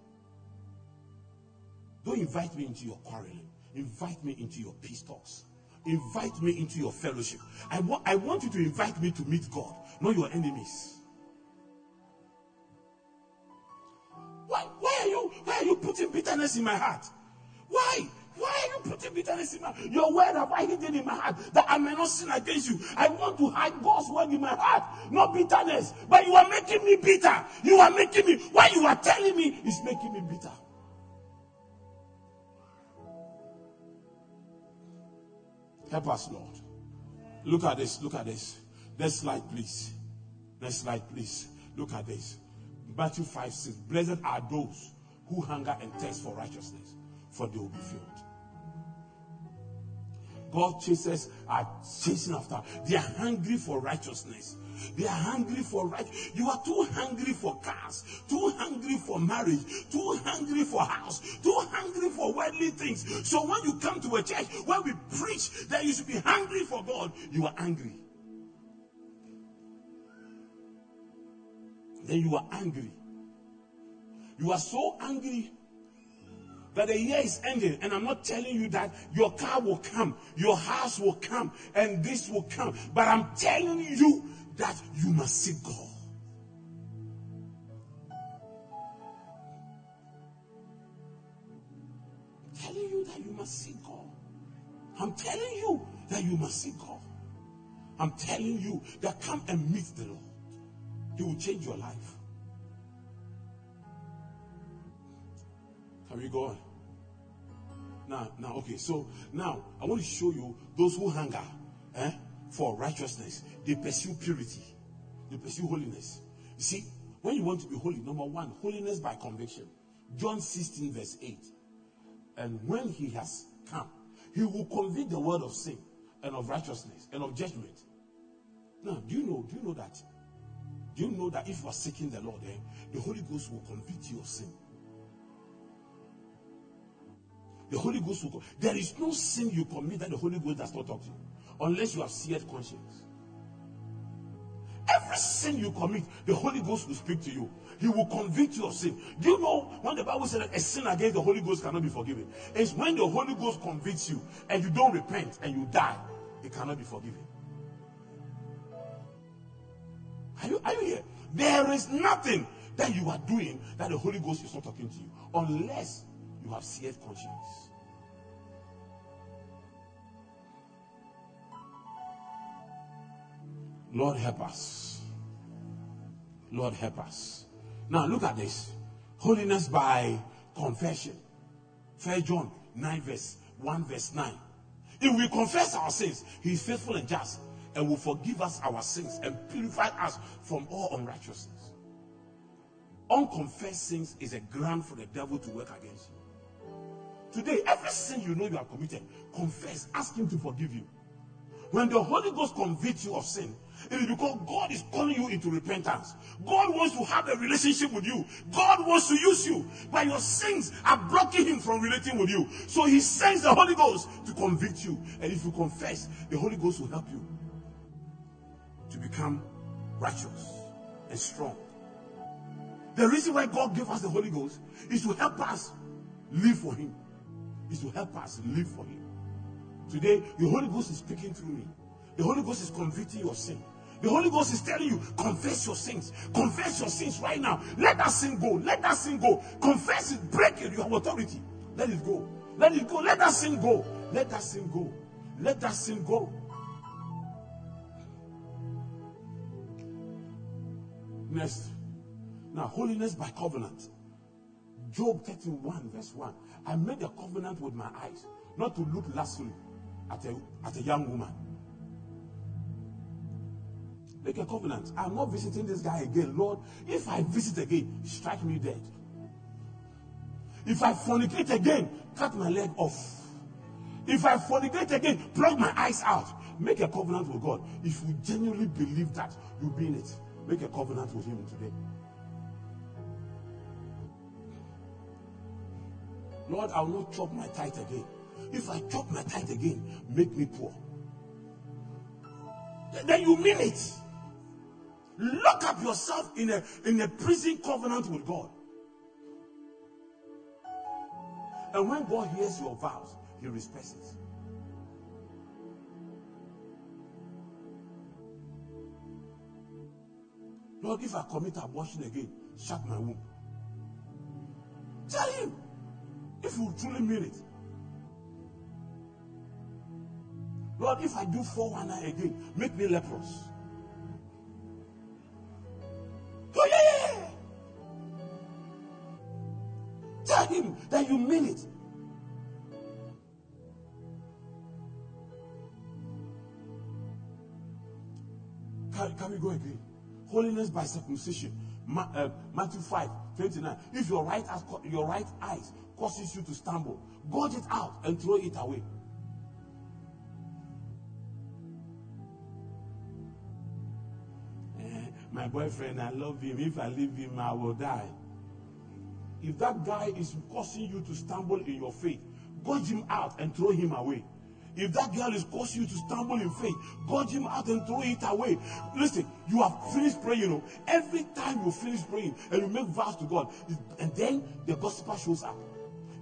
Don't invite me into your quarreling. Invite me into your peace talks. Invite me into your fellowship. I, wa- I want you to invite me to meet God, not your enemies. Why, why are you why are you putting bitterness in my heart? Why? Why are you putting bitterness in my heart? Your word have I hidden in my heart that I may not sin against you. I want to hide God's word in my heart, not bitterness. But you are making me bitter. You are making me, what you are telling me is making me bitter. Help us, Lord. Look at this. Look at this. Next slide, please. Next slide, please. Look at this. Matthew 5 6. Blessed are those who hunger and thirst for righteousness, for they will be filled. God chases are chasing after. They are hungry for righteousness. They are hungry for right. You are too hungry for cars, too hungry for marriage, too hungry for house, too hungry for worldly things. So when you come to a church where we preach that you should be hungry for God, you are angry. Then you are angry. You are so angry that the year is ending, and I'm not telling you that your car will come, your house will come, and this will come, but I'm telling you that you must seek God. I'm telling you that you must seek God. I'm telling you that you must seek God. I'm telling you that come and meet the Lord. He will change your life. Can we go on? Now, now, okay. So now I want to show you those who hunger. Eh? For righteousness. They pursue purity. They pursue holiness. You see, when you want to be holy, number one, holiness by conviction. John 16, verse 8. And when he has come, he will convict the world of sin and of righteousness and of judgment. Now, do you know? Do you know that? Do you know that if you are seeking the Lord, eh, the Holy Ghost will convict you of sin? The Holy Ghost will. There is no sin you commit that the Holy Ghost does not talk to you, unless you have seared conscience. Every sin you commit, the Holy Ghost will speak to you. He will convict you of sin. Do you know when the Bible says that a sin against the Holy Ghost cannot be forgiven? It's when the Holy Ghost convicts you and you don't repent and you die, it cannot be forgiven. Are you, are you here? There is nothing that you are doing that the Holy Ghost is not talking to you unless you have seared conscience. Lord, help us. Lord, help us. Now, look at this holiness by confession. 1 John 9, verse 1, verse 9. If we confess our sins, He is faithful and just and will forgive us our sins and purify us from all unrighteousness. Unconfessed sins is a ground for the devil to work against you. Today, every sin you know you have committed, confess, ask Him to forgive you. When the Holy Ghost convicts you of sin, it is because God is calling you into repentance. God wants to have a relationship with you. God wants to use you. But your sins are blocking Him from relating with you. So He sends the Holy Ghost to convict you. And if you confess, the Holy Ghost will help you to become righteous and strong. The reason why God gave us the Holy Ghost is to help us live for Him is to help us live for Him. Today, the Holy Ghost is speaking through me. The Holy Ghost is convicting your sin. The Holy Ghost is telling you, confess your sins. Confess your sins right now. Let that sin go. Let that sin go. Confess it. Break it. You have authority. Let it go. Let it go. Let that sin go. Let that sin go. Let that sin go. Next. Now, holiness by covenant. Job 31, verse 1. I made a covenant with my eyes not to look lustfully at a, at a young woman. Make a covenant. I'm not visiting this guy again. Lord, if I visit again, strike me dead. If I fornicate again, cut my leg off. If I fornicate again, plug my eyes out. Make a covenant with God. If you genuinely believe that, you'll be in it. Make a covenant with Him today. Lord, I will not chop my tithe again. If I chop my tithe again, make me poor. Then you mean it. Lock up yourself in a, in a prison covenant with God. And when God hears your vows, He respects it. Lord, if I commit abortion again, shut my womb. Tell Him. If you truly mean it. Lord, if I do 419 again, make me leprous. That you mean it. Can, can we go again? Holiness by circumcision. Ma, uh, Matthew 5 29. If your right, your right eyes causes you to stumble, gouge it out and throw it away. Eh, my boyfriend, I love him. If I leave him, I will die. If that guy is causing you to stumble in your faith, gouge him out and throw him away. If that girl is causing you to stumble in faith, gouge him out and throw it away. Listen, you have finished praying. You know, every time you finish praying and you make vows to God, and then the gospel shows up.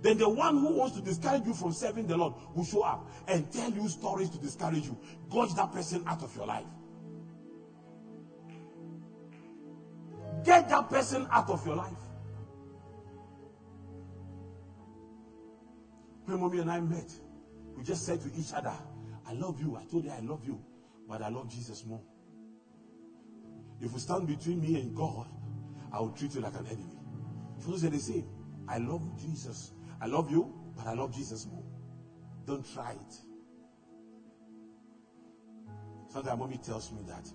Then the one who wants to discourage you from serving the Lord will show up and tell you stories to discourage you. Gouge that person out of your life. Get that person out of your life. When mommy and I met, we just said to each other, I love you. I told her I love you, but I love Jesus more. If you stand between me and God, I will treat you like an enemy. People say the same. I love Jesus. I love you, but I love Jesus more. Don't try it. Sometimes mommy tells me that.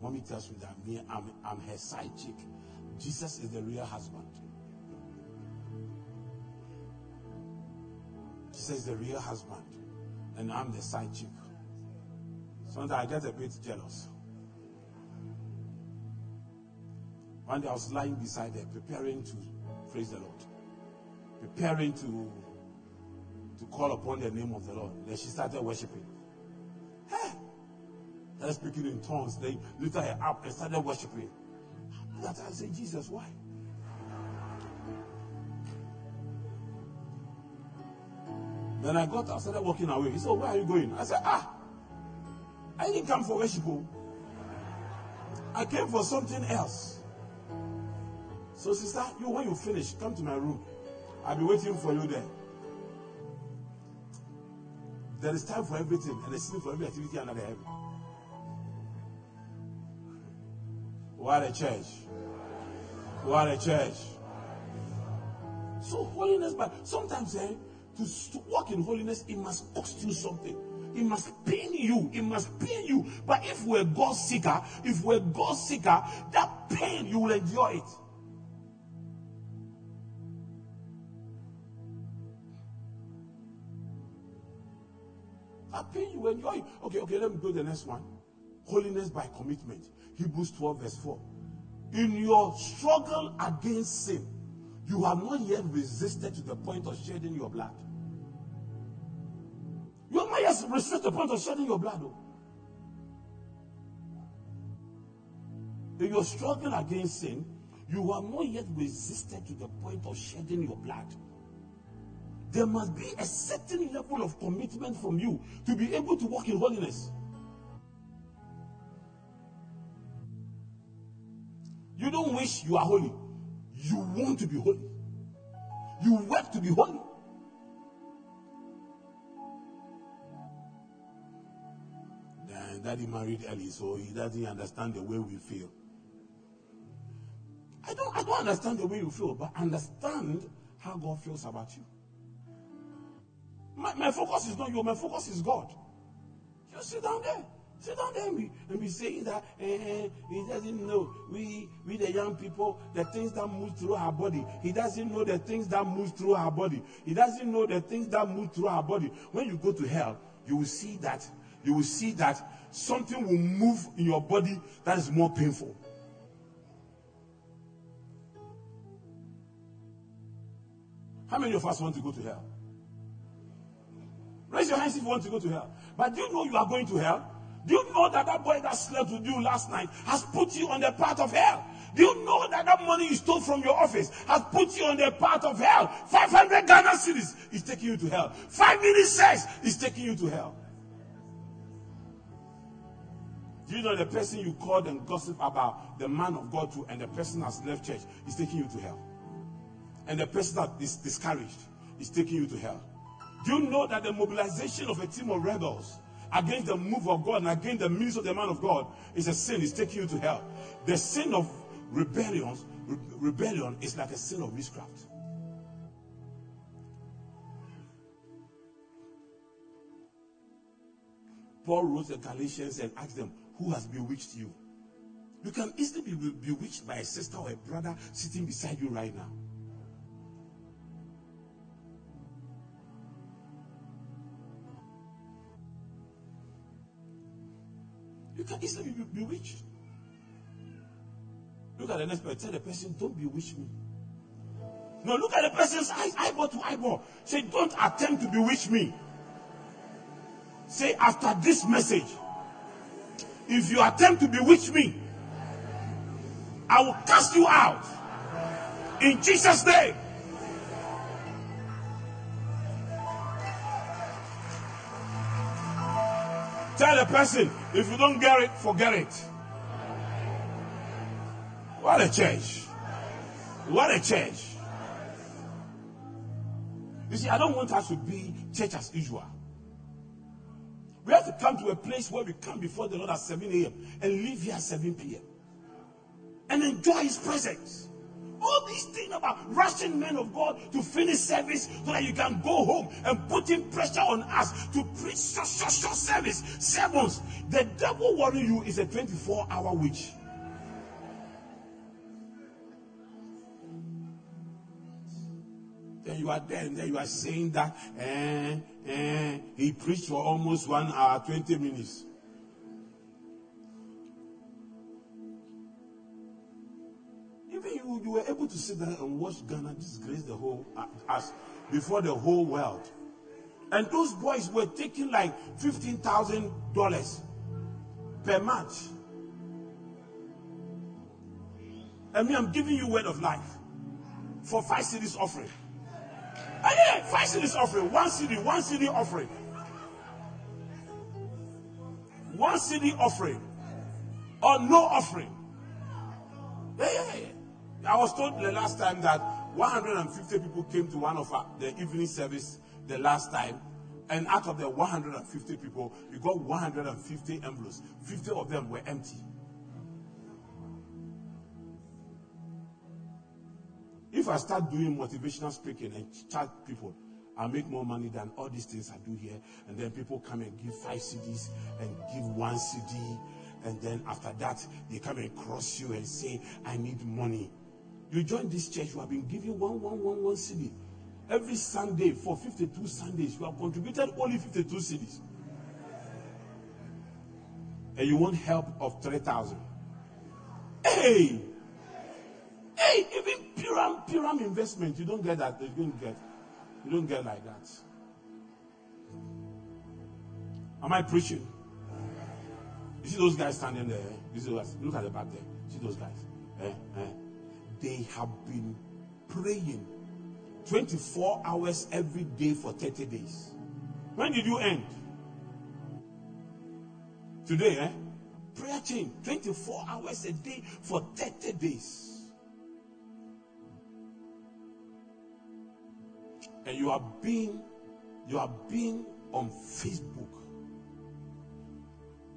Mommy tells me that me, I'm, I'm her side chick. Jesus is the real husband. Is the real husband. And I'm the side chick. Sometimes I get a bit jealous. One day I was lying beside her, preparing to praise the Lord, preparing to to call upon the name of the Lord. Then she started worshiping. Hey! Started speaking in tongues. They lifted her up and started worshiping. That I said, Jesus, why? Then I got up, started walking away. He said, Where are you going? I said, Ah, I didn't come for worship. oh. I came for something else. So, sister, you when you finish, come to my room. I'll be waiting for you there. There is time for everything and a season for every activity under the heaven. What a church. What a church. So holiness, but sometimes eh, to, walk in holiness, it must cost you something. It must pain you. It must pain you. But if we're God seeker, if we're God seeker, that pain you will enjoy it. That pain you enjoy it. Okay, okay, let me go to the next one. Holiness by commitment. Hebrews 12, verse 4. In your struggle against sin, you have not yet resisted to the point of shedding your blood. To the point of shedding your blood. Oh. In your struggle against sin, you are not yet resisted to the point of shedding your blood. There must be a certain level of commitment from you to be able to walk in holiness. You don't wish you are holy. You want to be holy. You work to be holy. Daddy married early, so he doesn't understand the way we feel. I don't, I don't understand the way you feel, but understand how God feels about you. My, my focus is not you, my focus is God. You sit down there. Sit down there and be, and be saying that eh, he doesn't know. We, we the young people, the things that move through our body. He doesn't know the things that move through our body. He doesn't know the things that move through our body. When you go to hell, you will see that you will see that something will move in your body that is more painful. How many of us want to go to hell? Raise your hands if you want to go to hell. But do you know you are going to hell? Do you know that that boy that slept with you last night has put you on the path of hell? Do you know that that money you stole from your office has put you on the path of hell? 500 Ghana cedis is taking you to hell. Five minutes sex is taking you to hell. Do you know the person you called and gossip about the man of God to and the person has left church is taking you to hell? And the person that is discouraged is taking you to hell. Do you know that the mobilization of a team of rebels against the move of God and against the means of the man of God is a sin, is taking you to hell? The sin of rebellion, re- rebellion is like a sin of witchcraft. Paul wrote the Galatians and asked them, Who has bewitched you? You can easily be be- bewitched by a sister or a brother sitting beside you right now. You can easily be bewitched. Look at the next person. Tell the person, don't bewitch me. No, look at the person's eyes, eyeball to eyeball. Say, don't attempt to bewitch me. Say, after this message, if you attempt to bewitch me, I will cast you out. In Jesus' name. Tell the person, if you don't get it, forget it. What a church. What a church. You see, I don't want us to be church as usual. We have to come to a place where we come before the Lord at 7 a.m. and leave here at 7 p.m. and enjoy His presence. All these things about rushing men of God to finish service so that you can go home and putting pressure on us to preach short service, sermons. The devil worrying you is a 24 hour witch. Then you are there and then you are saying that eh, eh, he preached for almost one hour, 20 minutes. Even you, you were able to sit there and watch Ghana disgrace the whole uh, us before the whole world. And those boys were taking like fifteen thousand dollars per match. And me, I'm giving you word of life for five cedis offering. Yeah, five cedis offering, one cedi, one cedi offering, one cedi offering, or no offering. Yeah, yeah, yeah. I was told the last time that 150 people came to one of our, the evening service the last time, and out of the 150 people, you got 150 envelopes. 50 of them were empty. If I start doing motivational speaking and charge people, I'll make more money than all these things I do here. And then people come and give five cedis and give one cedi. And then after that, they come and cross you and say, I need money. You join this church, you have been giving one, one, one, one cedi. Every Sunday for 52 Sundays, you have contributed only 52 cedis. And you want help of 3,000. Hey! Hey, even Piram, Piram investment, you don't get that. You don't get. You don't get like that. Am I preaching? You see those guys standing there? You see those, look at the back there. See those guys? Eh, eh. They have been praying 24 hours every day for 30 days. When did you end? Today, eh? Prayer chain 24 hours a day for 30 days. And you are being you are being on Facebook.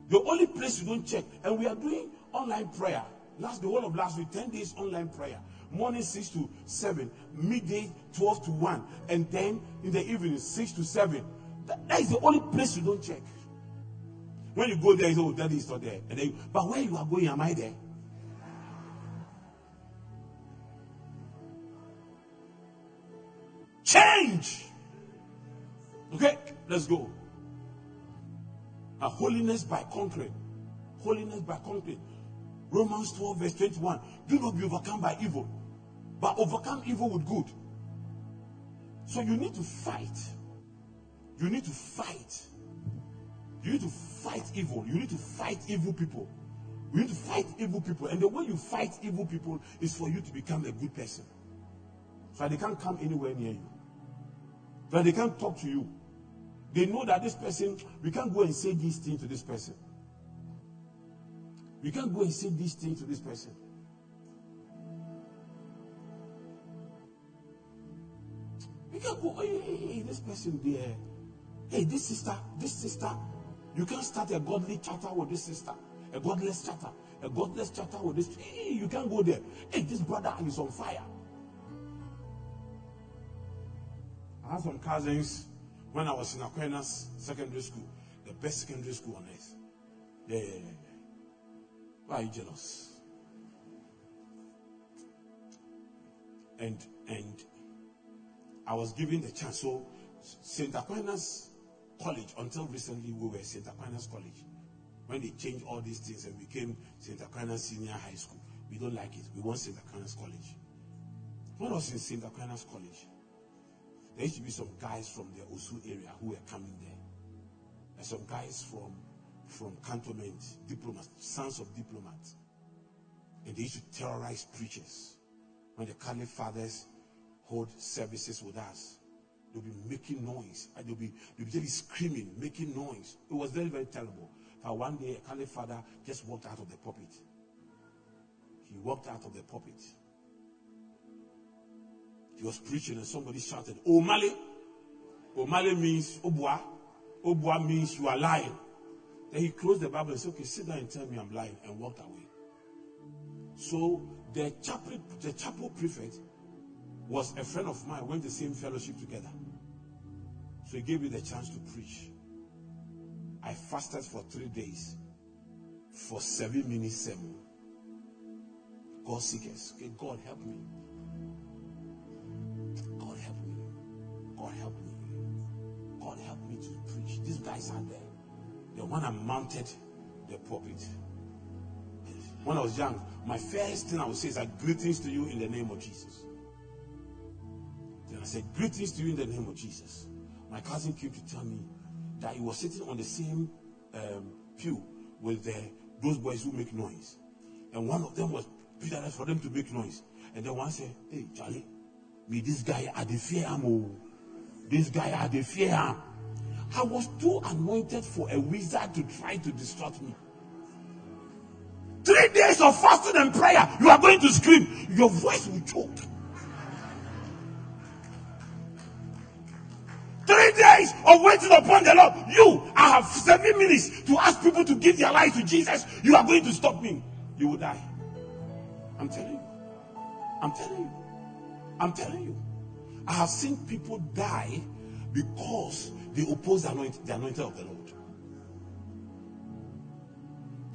The only place you don't check, and we are doing online prayer. Last the whole of last week, 10 days online prayer. Morning 6 to 7, midday 12 to 1, and then in the evening 6 to 7. That, that is the only place you don't check. When you go there, you say, Oh, daddy is not there. And then, but where you are going, am I there? Okay, let's go. A holiness by conquering. Holiness by conquering. Romans 12, verse 21. Do not be overcome by evil, but overcome evil with good. So you need to fight. You need to fight. You need to fight evil. You need to fight evil people. You need to fight evil people. And the way you fight evil people is for you to become a good person. So they can't come anywhere near you. So they can't talk to you. They know that this person, we can't go and say this thing to this person. We can't go and say this thing to this person. We can't go, hey, hey, hey, this person there. Hey, this sister, this sister. You can't start a godly chatter with this sister, a godless chatter, a godless chatter with this. Hey, you can't go there. Hey, this brother is on fire. I have some cousins when I was in Aquinas Secondary School, the best secondary school on earth. Yeah, yeah, yeah. Why are you jealous? And and I was given the chance. So St. Aquinas College, until recently we were St. Aquinas College. When they changed all these things and became St. Aquinas Senior High School, we don't like it. We want St. Aquinas College. When was in St. Aquinas College, there used to be some guys from the Osu area who were coming there. And some guys from from cantonment, diplomats, sons of diplomats. And they used to terrorize preachers. When the Catholic fathers hold services with us, they'll be making noise. And they'll be, they'll be just screaming, making noise. It was very, very terrible. But one day, a Catholic father just walked out of the pulpit. He walked out of the pulpit. He was preaching and somebody shouted, Omale means Obua. Obua means you are lying. Then he closed the Bible and said, Okay, sit down and tell me I'm lying, and walked away. So the chapel, the chapel prefect was a friend of mine, went to the same fellowship together. So he gave me the chance to preach. I fasted for three days for seven minutes sermon. God seekers. Okay, God help me. God help me. God help me to preach. These guys are there. The one I mounted the pulpit. When I was young, my first thing I would say is like greetings to you in the name of Jesus. Then I said, Greetings to you in the name of Jesus. My cousin came to tell me that he was sitting on the same um, pew with the, those boys who make noise. And one of them was Peter for them to make noise. And then one said, Hey, Charlie, me this guy the fear him. oh. This guy had a fear. I was too anointed for a wizard to try to distract me. Three days of fasting and prayer, you are going to scream. Your voice will choke. Three days of waiting upon the Lord. You, I have seven minutes to ask people to give their life to Jesus. You are going to stop me. You will die. I'm telling you. I'm telling you. I'm telling you. I have seen people die because they oppose the anointing, of the Lord.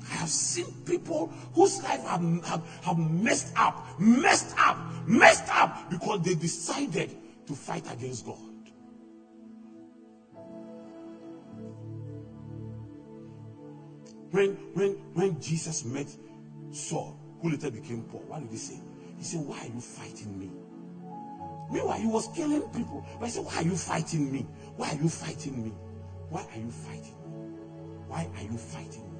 I have seen people whose life have, have, have messed up, messed up, messed up because they decided to fight against God. When, when, when Jesus met Saul, who later became Paul, what did he say? He said, Why are you fighting me? Meanwhile, he was killing people. But he said, Why are you fighting me? Why are you fighting me? Why are you fighting me? Why are you fighting me?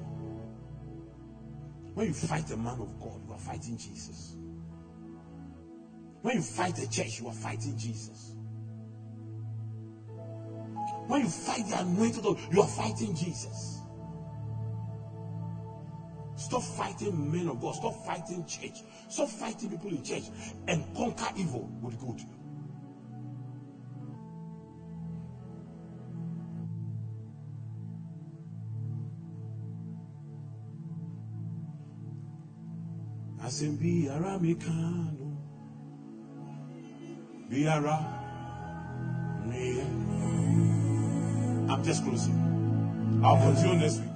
When you fight a man of God, you are fighting Jesus. When you fight the church, you are fighting Jesus. When you fight the anointed, you are fighting Jesus. Stop fighting men of God. Stop fighting church. Stop fighting people in church and conquer evil with good. Asembi ara mi kanu. Biara. I'm just closing. I'll continue next week.